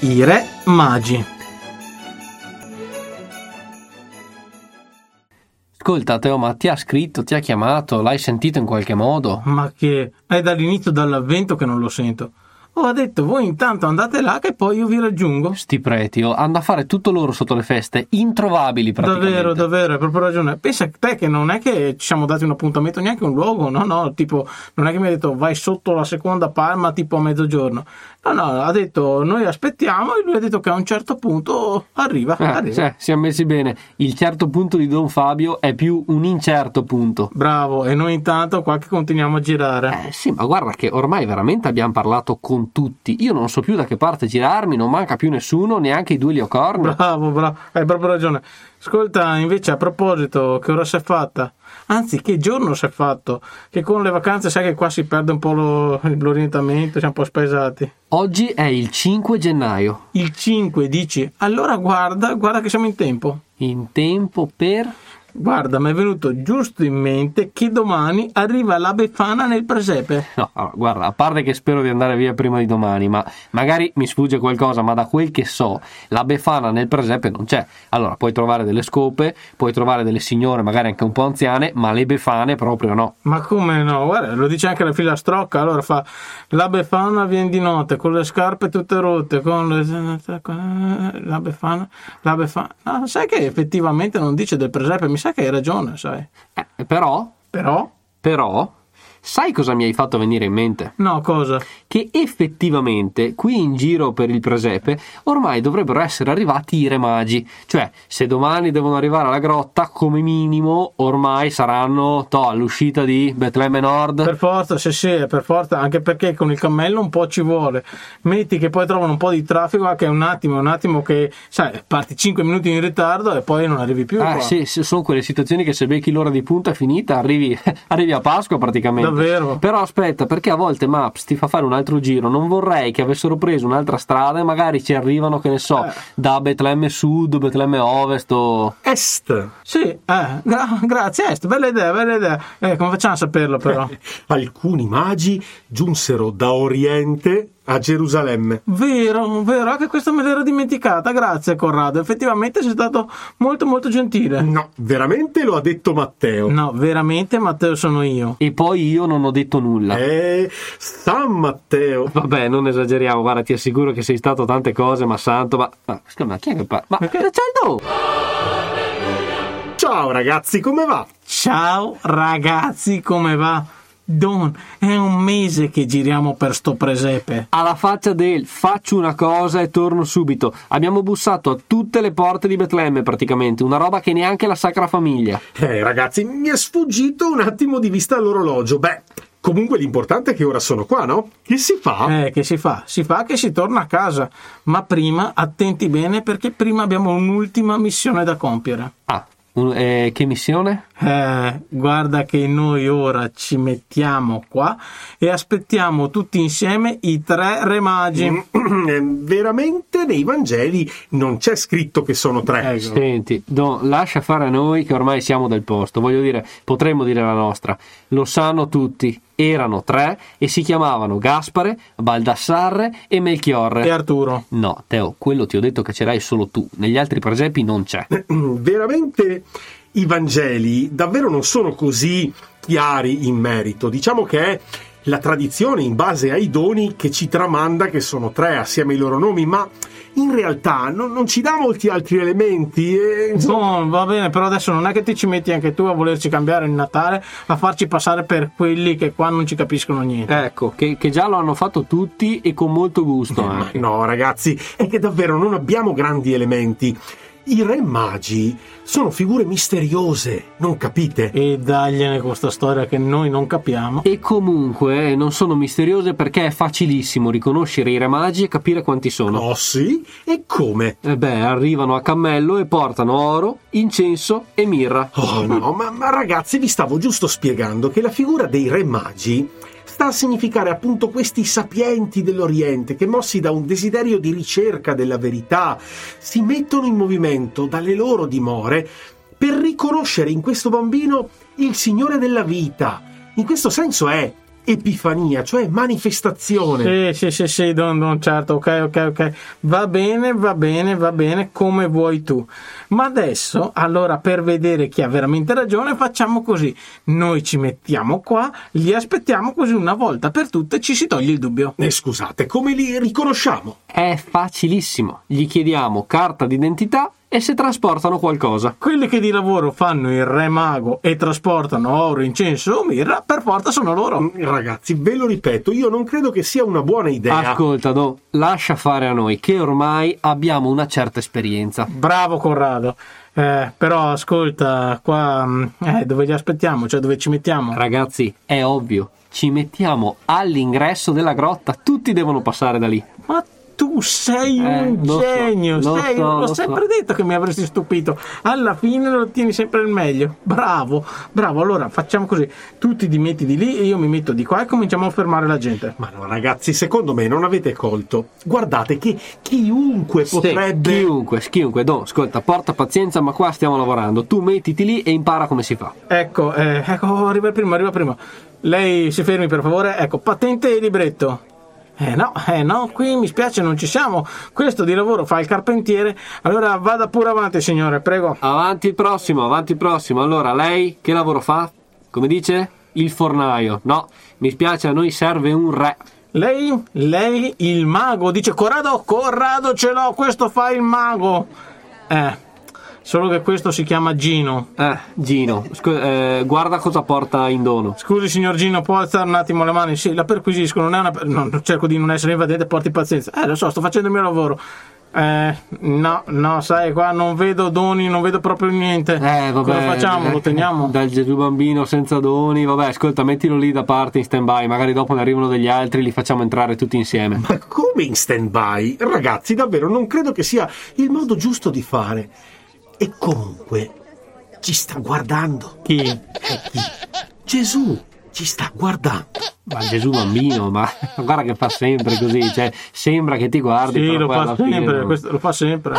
I re magi. Ascolta, Teo, ma ti ha scritto, ti ha chiamato, l'hai sentito in qualche modo? Ma che è dall'inizio dall'avvento che non lo sento. Ha detto voi intanto andate là che poi io vi raggiungo. Sti preti, oh, hanno a fare tutto loro sotto le feste, introvabili praticamente. Davvero, davvero, hai proprio ragione. Pensa te che non è che ci siamo dati un appuntamento, neanche un luogo, no, no, tipo, non è che mi ha detto vai sotto la seconda palma tipo a mezzogiorno. No, no, ha detto noi aspettiamo e lui ha detto che a un certo punto arriva. Eh, arriva. cioè, siamo messi bene. Il certo punto di Don Fabio è più un incerto punto. Bravo, e noi intanto qua che continuiamo a girare. Eh sì, ma guarda che ormai veramente abbiamo parlato con tutti. Io non so più da che parte girarmi, non manca più nessuno, neanche i due leocorni. Bravo, bravo, hai proprio ragione. Ascolta, invece, a proposito, che ora si è fatta? Anzi, che giorno si è fatto? Che con le vacanze sai che qua si perde un po' lo- l'orientamento, siamo un po' spesati. Oggi è il 5 gennaio. Il 5 dici, allora guarda, guarda che siamo in tempo. In tempo per... Guarda, mi è venuto giusto in mente che domani arriva la Befana nel presepe. No, allora, guarda, a parte che spero di andare via prima di domani, ma magari mi sfugge qualcosa, ma da quel che so, la Befana nel presepe non c'è. Allora, puoi trovare delle scope, puoi trovare delle signore, magari anche un po' anziane, ma le Befane proprio no. Ma come no? Guarda, lo dice anche la filastrocca. Allora fa la Befana viene di notte con le scarpe tutte rotte, con le... la Befana, la Befana. No, sai che effettivamente non dice del presepe, mi sa che hai ragione, sai. Eh, però, Però, però, sai cosa mi hai fatto venire in mente? no, cosa? Che effettivamente qui in giro per il presepe ormai dovrebbero essere arrivati i re magi. Cioè, se domani devono arrivare alla grotta, come minimo ormai saranno to, all'uscita di Betlemme Nord. Per forza, sì, sì, per forza, anche perché con il cammello un po' ci vuole. Metti che poi trovano un po' di traffico, ah, che è un attimo, un attimo che, sai, parti 5 minuti in ritardo e poi non arrivi più. Ah, qua. sì, sono quelle situazioni che se becchi l'ora di punta è finita, arrivi, arrivi a Pasqua praticamente. Davvero? Però aspetta, perché a volte Maps ti fa fare un altro giro. Non vorrei che avessero preso un'altra strada e magari ci arrivano, che ne so, Eh. da Betlemme Sud, Betlemme Ovest o... Est. Sì, eh, gra- grazie, Est, bella idea, bella idea. Eh, come facciamo a saperlo però? Alcuni magi giunsero da Oriente a Gerusalemme. Vero, vero, anche questo me l'ero dimenticata, grazie Corrado, effettivamente sei stato molto molto gentile. No, veramente lo ha detto Matteo. No, veramente Matteo sono io. E poi io non ho detto nulla. Eh, San Matteo. Vabbè, non esageriamo, guarda, ti assicuro che sei stato tante cose, ma santo, ma... Ma, scusa, ma chi è che parla? Ma Perché? c'è il do? Ciao ragazzi, come va? Ciao ragazzi, come va? Don, è un mese che giriamo per sto presepe. Alla faccia del faccio una cosa e torno subito. Abbiamo bussato a tutte le porte di Betlemme praticamente, una roba che neanche la Sacra Famiglia. Eh, ragazzi, mi è sfuggito un attimo di vista l'orologio. Beh, comunque l'importante è che ora sono qua, no? Che si fa? Eh, che si fa? Si fa che si torna a casa. Ma prima, attenti bene perché prima abbiamo un'ultima missione da compiere. Ah, eh, che missione? Eh, guarda che noi ora ci mettiamo qua e aspettiamo tutti insieme i tre re magi. Eh, Veramente nei Vangeli non c'è scritto che sono tre. Ecco. Senti, Don, lascia fare a noi che ormai siamo del posto. Voglio dire, potremmo dire la nostra. Lo sanno tutti. Erano tre e si chiamavano Gaspare, Baldassarre e Melchiorre. E Arturo. No, Teo, quello ti ho detto che ce l'hai solo tu. Negli altri presepi non c'è. Veramente i Vangeli davvero non sono così chiari in merito. Diciamo che è la tradizione in base ai doni che ci tramanda che sono tre assieme ai loro nomi, ma in realtà non, non ci dà molti altri elementi. E, insomma, No, va bene, però adesso non è che ti ci metti anche tu a volerci cambiare il Natale, a farci passare per quelli che qua non ci capiscono niente. Ecco, che, che già lo hanno fatto tutti e con molto gusto anche. no, ragazzi, è che davvero non abbiamo grandi elementi. I re magi sono figure misteriose, non capite? E dagliene questa storia che noi non capiamo. E comunque eh, non sono misteriose perché è facilissimo riconoscere i re magi e capire quanti sono. Oh sì? E come? E beh, arrivano a cammello e portano oro, incenso e mirra. Oh no, ma, ma ragazzi, vi stavo giusto spiegando che la figura dei re magi sta a significare appunto questi sapienti dell'Oriente che, mossi da un desiderio di ricerca della verità, si mettono in movimento dalle loro dimore per riconoscere in questo bambino il Signore della vita. In questo senso è epifania, cioè manifestazione. Sì, sì, sì, sì, don, don, certo, ok, ok, ok. Va bene, va bene, va bene, come vuoi tu. Ma adesso, allora, per vedere chi ha veramente ragione, facciamo così. Noi ci mettiamo qua, li aspettiamo così una volta per tutte ci si toglie il dubbio. Eh, scusate, come li riconosciamo? È facilissimo. Gli chiediamo carta d'identità e se trasportano qualcosa. Quelli che di lavoro fanno il re mago e trasportano oro, incenso o mirra, per forza sono loro. Mm, Ragazzi, ve lo ripeto, io non credo che sia una buona idea. Ascolta, Do, lascia fare a noi che ormai abbiamo una certa esperienza. Bravo Corrado. Eh, però ascolta, qua mm, eh, dove li aspettiamo? Cioè dove ci mettiamo? Ragazzi, è ovvio, ci mettiamo all'ingresso della grotta, tutti devono passare da lì. Ma tu sei Eh, un lo so, genio, lo sei- so, l'ho lo so. sempre detto che mi avresti stupito. Alla fine lo ottieni sempre il meglio. Bravo, bravo. Allora facciamo così: tu ti dimetti di lì e io mi metto di qua e cominciamo a fermare la gente. Ma no, ragazzi, secondo me non avete colto. Guardate che chiunque Sì, potrebbe. chiunque, chiunque, Do, ascolta, porta pazienza, ma qua stiamo lavorando. Tu mettiti lì e impara come si fa. Ecco, eh, ecco, arriva il primo, arriva il primo. Lei si fermi per favore. Ecco, patente e libretto. Eh no, eh no, qui mi spiace, non ci siamo. Questo di lavoro fa il carpentiere. Allora vada pure avanti, signore, prego. Avanti il prossimo, avanti il prossimo. Allora, lei che lavoro fa? Come dice? Il fornaio. No, mi spiace, a noi serve un re. Lei, lei, il mago, dice Corrado, Corrado ce l'ho, questo fa il mago. Eh, solo che questo si chiama Gino. Eh, Gino, scu- eh, guarda cosa porta in dono. Scusi signor Gino, può alzare un attimo le mani? Sì, la perquisisco, non è una... No, cerco di non essere invadente, porti pazienza. Eh, lo so, sto facendo il mio lavoro. Eh, no, no, sai, qua non vedo doni, non vedo proprio niente. Eh, vabbè. Cosa facciamo? Lo eh, teniamo? Dal Gesù bambino senza doni. Vabbè, ascolta, mettilo lì da parte in stand by. Magari dopo ne arrivano degli altri, li facciamo entrare tutti insieme. Ma come in stand-by? Ragazzi, davvero non credo che sia il modo giusto di fare. E comunque ci sta guardando. Chi? Chi? Gesù ci sta guardando. Ma Gesù bambino, ma guarda che fa sempre così. Cioè, sembra che ti guardi. Sì, lo fa sempre, non- questo lo fa sempre.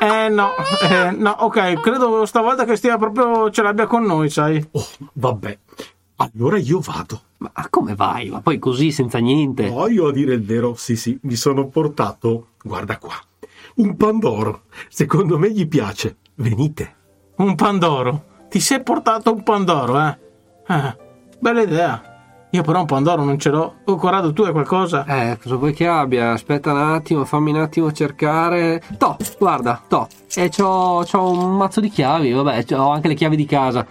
Eh no, eh, no, ok, credo stavolta che stia proprio ce l'abbia con noi, sai. Oh, vabbè. Allora io vado. Ma come vai? Ma poi così, senza niente. Oh, io a dire il vero, sì, sì, mi sono portato, guarda qua, un pandoro. Secondo me gli piace. Venite. Un Pandoro. Ti sei portato un Pandoro, eh? Eh, bella idea. Io però un Pandoro non ce l'ho. Oh, Corrado, tu hai qualcosa? Eh, cosa vuoi che abbia? Aspetta un attimo, fammi un attimo cercare. Toh, guarda, toh. E c'ho, c'ho un mazzo di chiavi, vabbè, ho anche le chiavi di casa.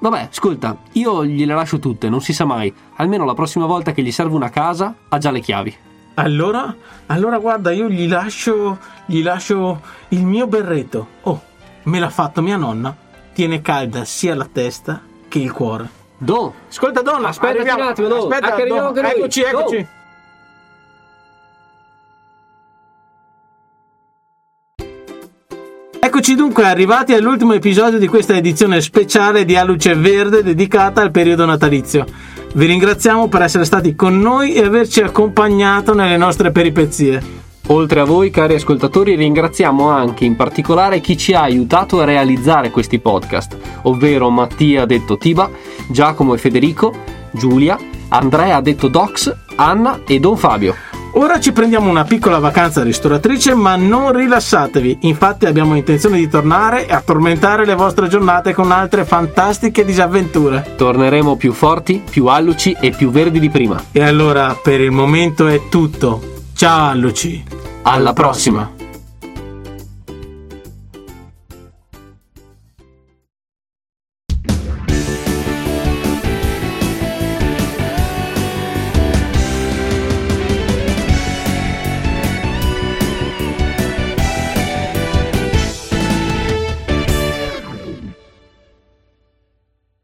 Vabbè, ascolta, io gliele lascio tutte, non si sa mai. Almeno la prossima volta che gli serve una casa, ha già le chiavi. Allora, allora guarda, io gli lascio, gli lascio il mio berretto. Oh, me l'ha fatto mia nonna. Tiene calda sia la testa che il cuore. Do, Ascolta, donna, Aspettaci arriviamo. un attimo, Don. Aspetta, arriviamo Don. anche noi. Eccoci, Don. eccoci. Eccoci dunque arrivati all'ultimo episodio di questa edizione speciale di A Luce Verde dedicata al periodo natalizio. Vi ringraziamo per essere stati con noi e averci accompagnato nelle nostre peripezie. Oltre a voi, cari ascoltatori, ringraziamo anche in particolare chi ci ha aiutato a realizzare questi podcast, ovvero Mattia detto Tiba, Giacomo e Federico, Giulia, Andrea detto Dox, Anna e Don Fabio. Ora ci prendiamo una piccola vacanza ristoratrice, ma non rilassatevi. Infatti abbiamo intenzione di tornare e tormentare le vostre giornate con altre fantastiche disavventure. Torneremo più forti, più alluci e più verdi di prima. E allora per il momento è tutto. Ciao Luci. Alla prossima!